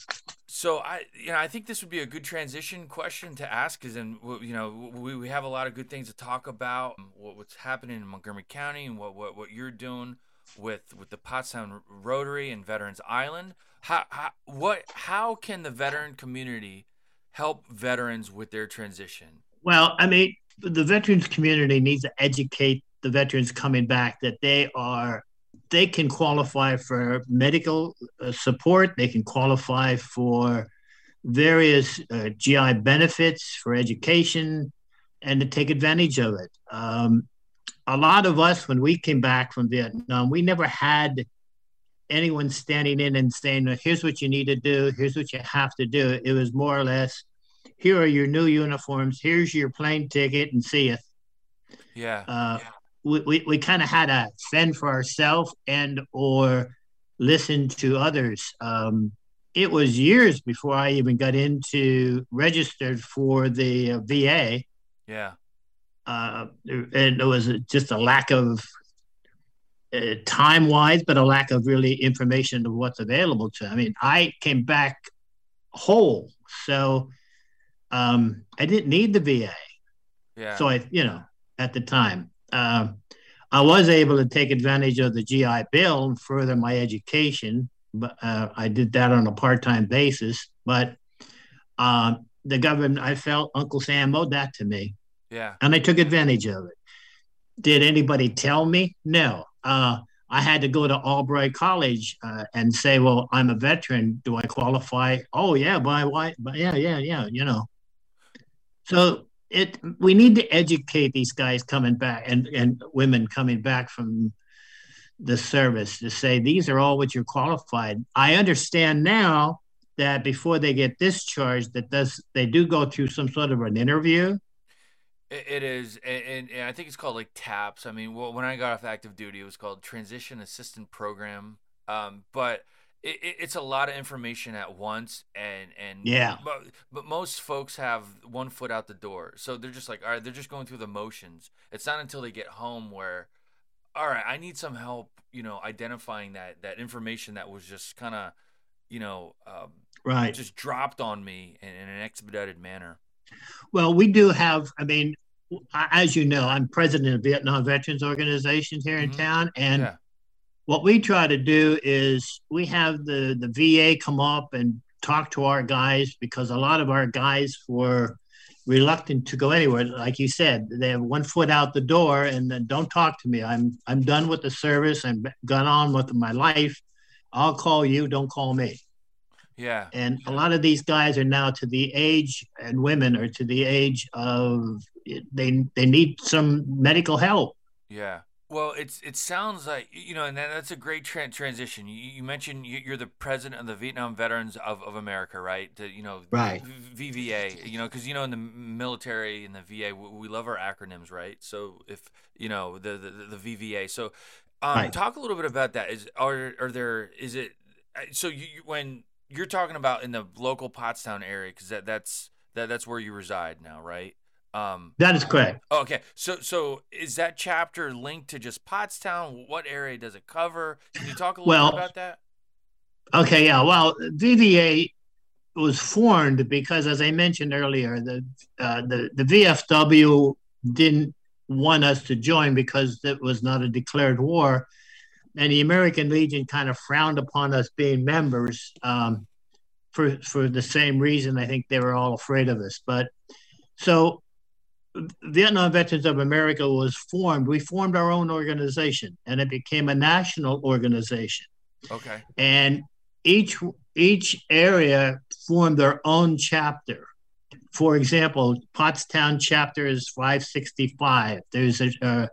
So I, you know, I think this would be a good transition question to ask, because then you know we, we have a lot of good things to talk about. Um, what, what's happening in Montgomery County and what, what what you're doing with with the Pottstown Rotary and Veterans Island. How, how what how can the veteran community help veterans with their transition? Well, I mean, the veterans community needs to educate the veterans coming back that they are they can qualify for medical uh, support. They can qualify for various uh, gi benefits for education and to take advantage of it. Um, a lot of us when we came back from vietnam we never had anyone standing in and saying here's what you need to do. Here's what you have to do. It was more or less here are your new uniforms. Here's your plane ticket and see you yeah, uh, yeah we, we, we kind of had to fend for ourselves and or listen to others. Um, it was years before I even got into registered for the uh, VA. Yeah. Uh, and it was just a lack of uh, time wise, but a lack of really information of what's available to. I mean, I came back whole, so um, I didn't need the VA. Yeah. So I, you know, at the time, uh, I was able to take advantage of the GI Bill and further my education, but uh, I did that on a part-time basis. But uh, the government, I felt Uncle Sam owed that to me. Yeah, and I took advantage of it. Did anybody tell me? No. Uh, I had to go to Albright College uh, and say, "Well, I'm a veteran. Do I qualify?" Oh yeah, by why? Yeah, yeah, yeah. You know. So it we need to educate these guys coming back and and women coming back from the service to say these are all what you're qualified. I understand now that before they get discharged, that does they do go through some sort of an interview. It is, and, I think it's called like TAPS. I mean, when I got off active duty, it was called Transition Assistant Program. Um, but it, it's a lot of information at once, and and yeah. But, but most folks have one foot out the door, so they're just like, all right, they're just going through the motions. It's not until they get home where, all right, I need some help, you know, identifying that that information that was just kind of, you know, um, right, just dropped on me in, in an expedited manner. Well, we do have. I mean, as you know, I'm president of Vietnam Veterans Organization here in mm-hmm. town, and yeah. What we try to do is we have the the VA come up and talk to our guys because a lot of our guys were reluctant to go anywhere. Like you said, they have one foot out the door, and then don't talk to me. I'm I'm done with the service. I'm gone on with my life. I'll call you. Don't call me. Yeah. And a lot of these guys are now to the age, and women are to the age of they they need some medical help. Yeah. Well, it's it sounds like you know, and that's a great tra- transition. You, you, mentioned you're the president of the Vietnam Veterans of, of America, right? The, you know, right. VVA. You know, because you know in the military and the VA, we, we, love our acronyms, right? So if you know the the, the VVA, so um, right. talk a little bit about that. Is are are there is it uh, so you, when you're talking about in the local Pottstown area because that that's that that's where you reside now, right? Um, that is correct. Okay, so so is that chapter linked to just Pottstown? What area does it cover? Can you talk a little well, bit about that? Okay, yeah. Well, VVA was formed because, as I mentioned earlier, the uh, the the VFW didn't want us to join because it was not a declared war, and the American Legion kind of frowned upon us being members um, for for the same reason. I think they were all afraid of us. But so Vietnam Veterans of America was formed. We formed our own organization, and it became a national organization. Okay. And each each area formed their own chapter. For example, Pottstown chapter is 565. There's a uh,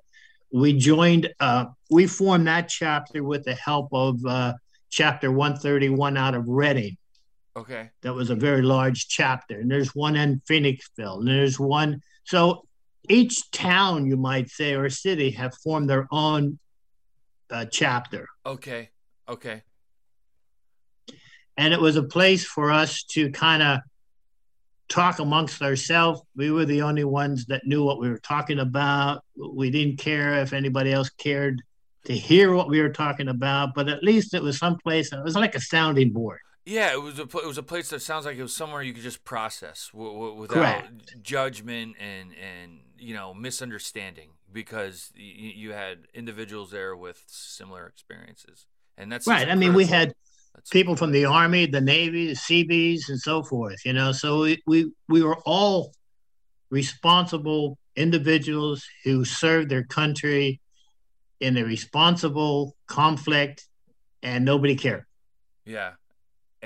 we joined, uh, we formed that chapter with the help of uh, chapter 131 out of Reading. Okay. That was a very large chapter. And there's one in Phoenixville. And there's one. So each town, you might say, or city have formed their own uh, chapter. Okay. Okay. And it was a place for us to kind of talk amongst ourselves. We were the only ones that knew what we were talking about. We didn't care if anybody else cared to hear what we were talking about, but at least it was someplace. It was like a sounding board. Yeah, it was a it was a place that sounds like it was somewhere you could just process w- w- without Correct. judgment and and you know misunderstanding because y- you had individuals there with similar experiences, and that's right. I mean, we had that's people from the army, the navy, the CBs, and so forth. You know, so we we, we were all responsible individuals who served their country in a responsible conflict, and nobody cared. Yeah,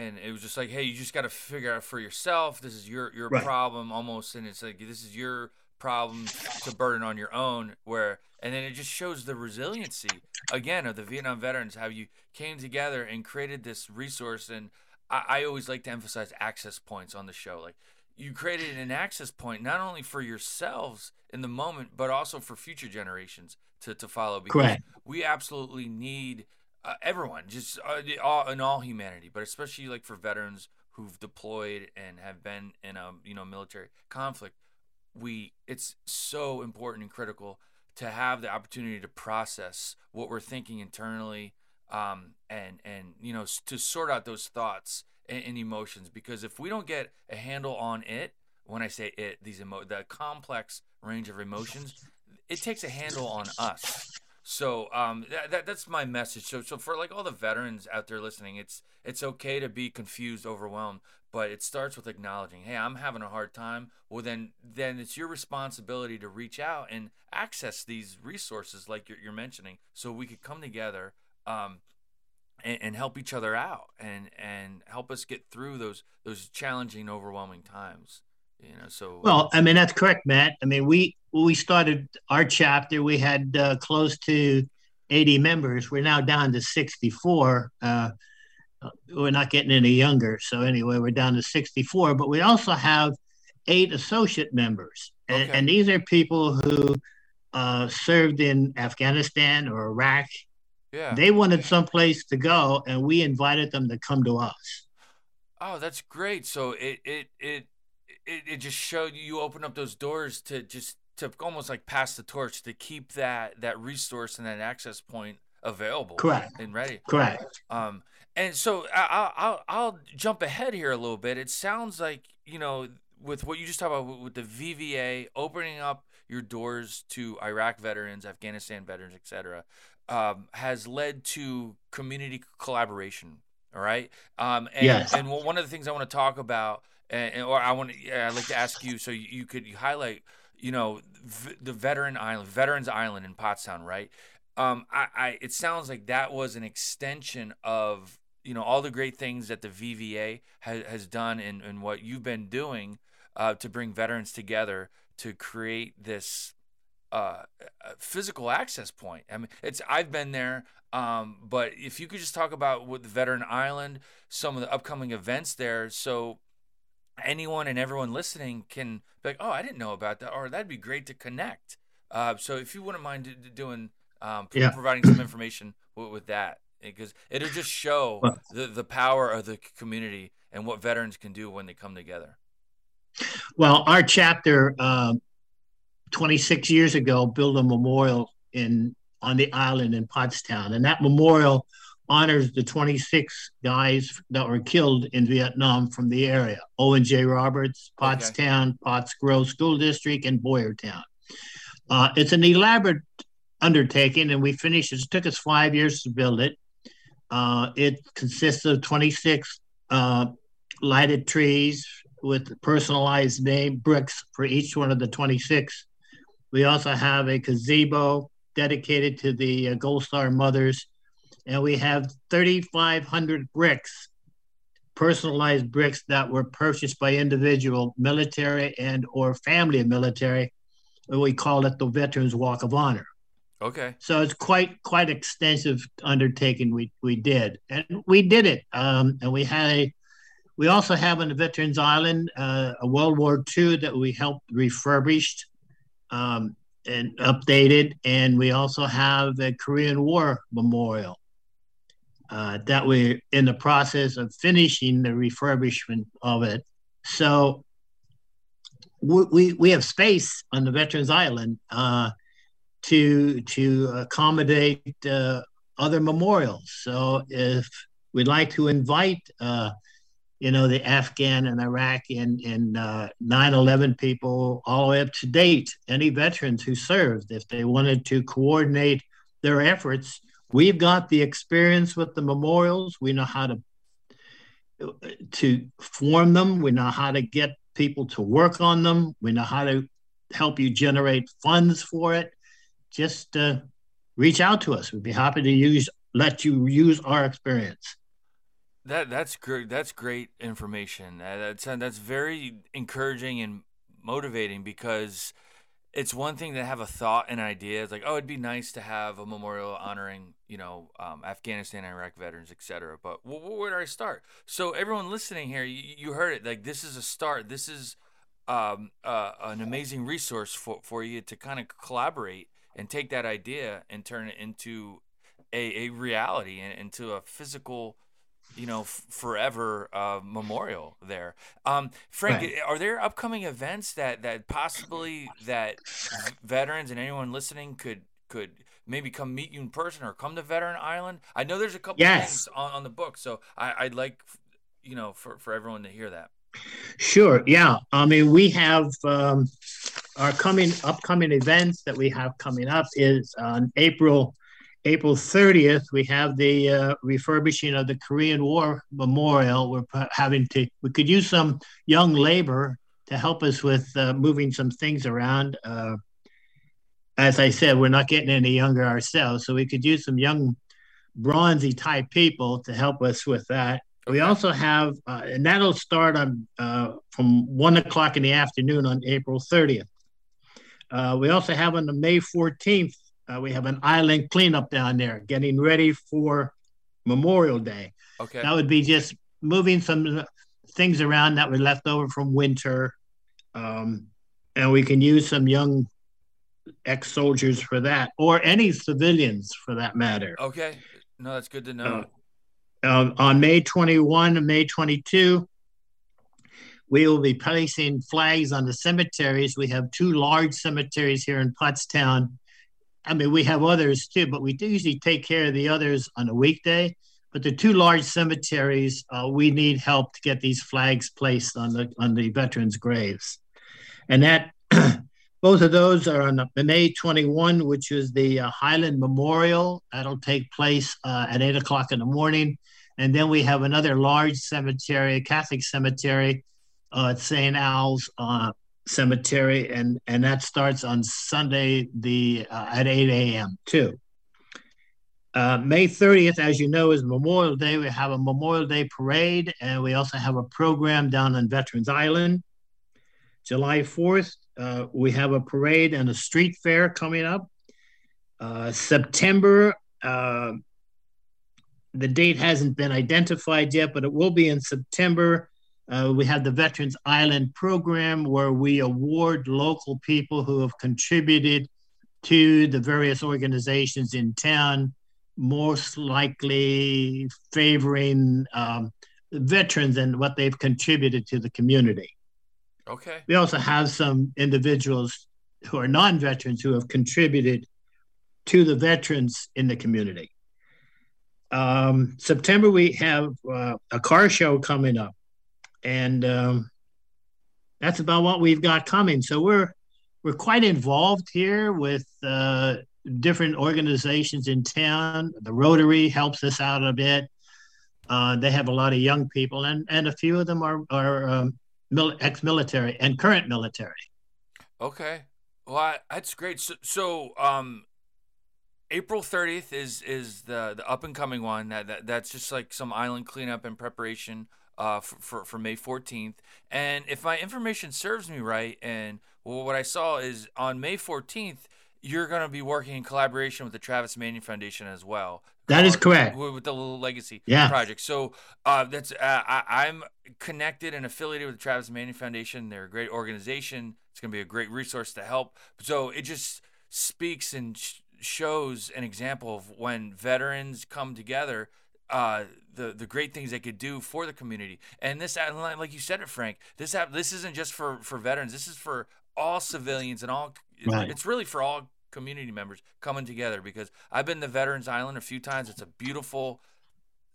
and it was just like, hey, you just got to figure out for yourself. This is your your right. problem almost, and it's like this is your problem to burden on your own. Where and then it just shows the resiliency again of the Vietnam veterans, how you came together and created this resource. And I, I always like to emphasize access points on the show, like. You created an access point not only for yourselves in the moment, but also for future generations to, to follow. Because Correct. we absolutely need uh, everyone, just uh, all in all humanity, but especially like for veterans who've deployed and have been in a you know military conflict, we it's so important and critical to have the opportunity to process what we're thinking internally, um, and and you know to sort out those thoughts and, and emotions because if we don't get a handle on it, when I say it, these emo the complex range of emotions, it takes a handle on us so um, that, that, that's my message. So so for like all the veterans out there listening, it's it's okay to be confused, overwhelmed, but it starts with acknowledging, hey, I'm having a hard time. Well, then then it's your responsibility to reach out and access these resources like you're, you're mentioning, so we could come together. Um, and, and, help each other out and and help us get through those those challenging overwhelming times you know so well i mean that's correct matt i mean we we started our chapter we had uh, close to 80 members we're now down to 64 uh, we're not getting any younger. So anyway, we're down to 64. But we also have eight associate members, okay. and, and, these are people who uh, served in Afghanistan or Iraq. Yeah. They wanted someplace to go, and we invited them to come to us. Oh, that's great. So it it it it, it just showed you open up those doors to just to almost like pass the torch to keep that that resource and that access point available correct and ready correct um and so I, I'll I'll jump ahead here a little bit. It sounds like you know with what you just talked about with the VVA opening up your doors to Iraq veterans, Afghanistan veterans, etc., um, has led to community collaboration. All right. Um, and, yes. And one of the things I want to talk about, and, or I want to, I'd like to ask you, so you, you could highlight, you know, v- the veteran island, Veterans Island in Pottstown, right? Um, I, I, it sounds like that was an extension of you know all the great things that the VVA has, has done and, and what you've been doing uh, to bring veterans together to create this uh, physical access point. I mean, it's I've been there, um, but if you could just talk about with Veteran Island, some of the upcoming events there, so anyone and everyone listening can be like, oh, I didn't know about that, or that'd be great to connect. Uh, so if you wouldn't mind doing um, yeah. providing some information with, with that because it'll just show the, the power of the community and what veterans can do when they come together. Well, our chapter uh, 26 years ago built a memorial in on the island in Pottstown, and that memorial honors the 26 guys that were killed in Vietnam from the area: Owen J. Roberts, Pottstown, okay. Pottsgrove School District, and Boyertown. Uh, it's an elaborate undertaking, and we finished. It took us five years to build it. Uh, it consists of 26 uh, lighted trees with personalized name bricks for each one of the 26. We also have a gazebo dedicated to the uh, Gold Star mothers, and we have 3,500 bricks, personalized bricks that were purchased by individual military and or family of military. We call it the Veterans Walk of Honor. Okay. So it's quite quite extensive undertaking we we did, and we did it. Um, and we had a, we also have on the Veterans Island uh, a World War II that we helped refurbished um, and updated, and we also have a Korean War memorial uh, that we're in the process of finishing the refurbishment of it. So we we, we have space on the Veterans Island. Uh, to to accommodate uh, other memorials. So if we'd like to invite, uh, you know, the Afghan and Iraqi and, and uh, 9/11 people all the way up to date, any veterans who served, if they wanted to coordinate their efforts, we've got the experience with the memorials. We know how to to form them. We know how to get people to work on them. We know how to help you generate funds for it just uh, reach out to us. We'd be happy to use let you use our experience. That that's great. That's great information. That's that's very encouraging and motivating because it's one thing to have a thought and idea. It's like, oh, it'd be nice to have a memorial honoring, you know, um, Afghanistan, Iraq veterans, etc. But where would I start? So everyone listening here, you, you heard it. Like this is a start. This is um, uh, an amazing resource for, for you to kind of collaborate and take that idea and turn it into a, a reality and into a physical you know f- forever uh, memorial there um, frank right. are there upcoming events that that possibly that veterans and anyone listening could could maybe come meet you in person or come to veteran island i know there's a couple yes. things on, on the book so I, i'd like you know for, for everyone to hear that Sure. Yeah. I mean, we have um, our coming upcoming events that we have coming up is on April April 30th. We have the uh, refurbishing of the Korean War Memorial. We're having to. We could use some young labor to help us with uh, moving some things around. Uh, as I said, we're not getting any younger ourselves, so we could use some young, bronzy type people to help us with that. We also have, uh, and that'll start on uh, from one o'clock in the afternoon on April 30th. Uh, we also have on the May 14th, uh, we have an island cleanup down there, getting ready for Memorial Day. Okay. That would be just moving some things around that were left over from winter. Um, and we can use some young ex soldiers for that, or any civilians for that matter. Okay. No, that's good to know. Uh, uh, on May 21 and May 22, we will be placing flags on the cemeteries. We have two large cemeteries here in Pottstown. I mean, we have others too, but we do usually take care of the others on a weekday. But the two large cemeteries, uh, we need help to get these flags placed on the on the veterans' graves, and that both of those are on the May 21, which is the uh, Highland Memorial. That'll take place uh, at eight o'clock in the morning, and then we have another large cemetery, Catholic cemetery, uh, at St. Al's uh, Cemetery, and and that starts on Sunday the uh, at 8 a.m. too. Uh, May 30th, as you know, is Memorial Day. We have a Memorial Day parade, and we also have a program down on Veterans Island. July 4th, uh, we have a parade and a street fair coming up. Uh, September, uh, the date hasn't been identified yet, but it will be in September. Uh, we have the Veterans Island program where we award local people who have contributed to the various organizations in town most likely favoring um, veterans and what they've contributed to the community. Okay. We also have some individuals who are non veterans who have contributed to the veterans in the community. Um, September, we have uh, a car show coming up, and um, that's about what we've got coming. So we're we're quite involved here with uh, different organizations in town. The Rotary helps us out a bit. Uh, they have a lot of young people, and, and a few of them are, are um, mil- ex military and current military. Okay. Well, I, that's great. So, so um, April 30th is is the, the up and coming one. That, that That's just like some island cleanup and preparation uh, for, for, for May 14th. And if my information serves me right, and well, what I saw is on May 14th, you're going to be working in collaboration with the Travis Manion Foundation as well. That is correct. With the Little Legacy yeah. project. So uh, that's uh, I, am connected and affiliated with the Travis Manion Foundation. They're a great organization. It's going to be a great resource to help. So it just speaks and sh- shows an example of when veterans come together. Uh, the the great things they could do for the community, and this, like you said it, Frank. This this isn't just for for veterans. This is for all civilians and all Right. It's really for all community members coming together because I've been to Veterans Island a few times. It's a beautiful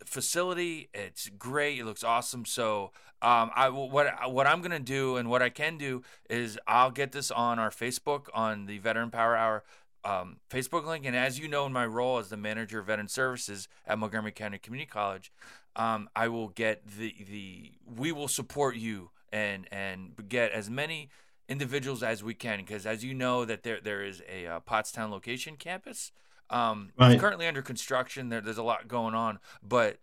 facility. It's great. It looks awesome. So, um, I what what I'm gonna do and what I can do is I'll get this on our Facebook on the Veteran Power Hour um, Facebook link. And as you know, in my role as the manager of veteran services at Montgomery County Community College, um, I will get the the we will support you and and get as many individuals as we can because as you know that there there is a uh, Pottstown location campus um, right. it's currently under construction there, there's a lot going on but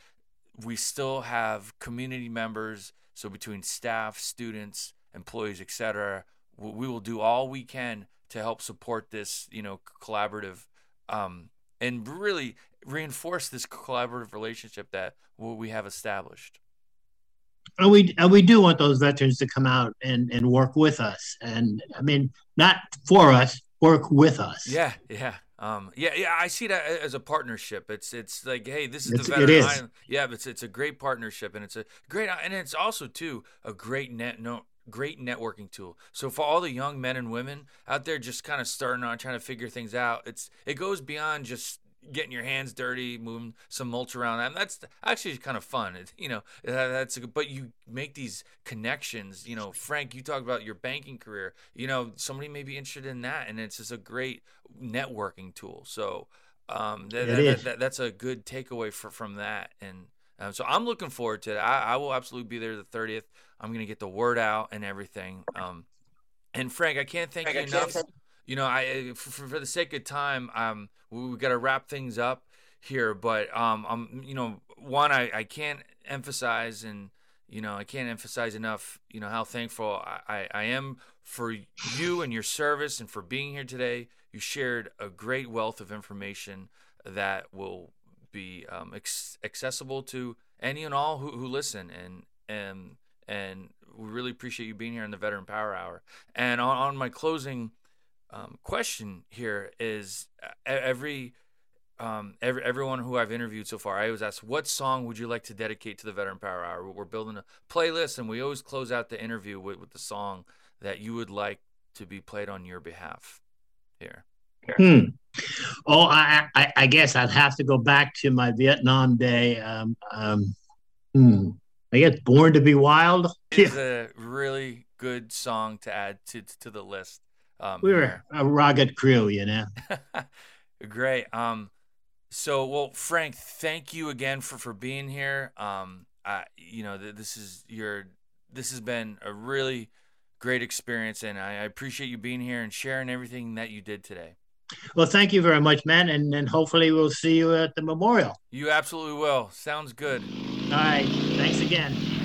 we still have community members so between staff students employees etc we will do all we can to help support this you know collaborative um, and really reinforce this collaborative relationship that we have established and we and we do want those veterans to come out and and work with us and i mean not for us work with us yeah yeah um, yeah, yeah, I see that as a partnership. It's it's like, hey, this is it's, the veteran it is. Island. Yeah, it's it's a great partnership, and it's a great, and it's also too a great net no great networking tool. So for all the young men and women out there, just kind of starting on trying to figure things out, it's it goes beyond just getting your hands dirty, moving some mulch around, and that's actually kind of fun. It, you know, that's a, but you make these connections. You know, Frank, you talk about your banking career. You know, somebody may be interested in that, and it's just a great networking tool. So um, that, that, that, that's a good takeaway for, from that. And um, so I'm looking forward to it. I, I, will absolutely be there the 30th. I'm going to get the word out and everything. Um, and Frank, I can't thank Frank, you enough. You know, I for, for the sake of time, um, we, we got to wrap things up here. But um, I'm, you know, one, I, I can't emphasize and you know I can't emphasize enough, you know, how thankful I, I, I am for you and your service and for being here today. You shared a great wealth of information that will be um, ex- accessible to any and all who, who listen and and and we really appreciate you being here in the Veteran Power Hour. And on, on my closing um, question here is every um, every, everyone who I've interviewed so far, I always ask, what song would you like to dedicate to the Veteran Power Hour? We're building a playlist, and we always close out the interview with, with the song that you would like to be played on your behalf here. Hmm. Oh, I, I, I, guess I'd have to go back to my Vietnam day. Um, um, hmm. I guess "Born to Be Wild" is a really good song to add to to the list. Um, we were a rugged crew, you know. Great. Um, so, well, Frank, thank you again for for being here. Um, I, you know, this is your this has been a really great experience, and I, I appreciate you being here and sharing everything that you did today. Well, thank you very much, man, and and hopefully we'll see you at the memorial. You absolutely will. Sounds good. All right. Thanks again.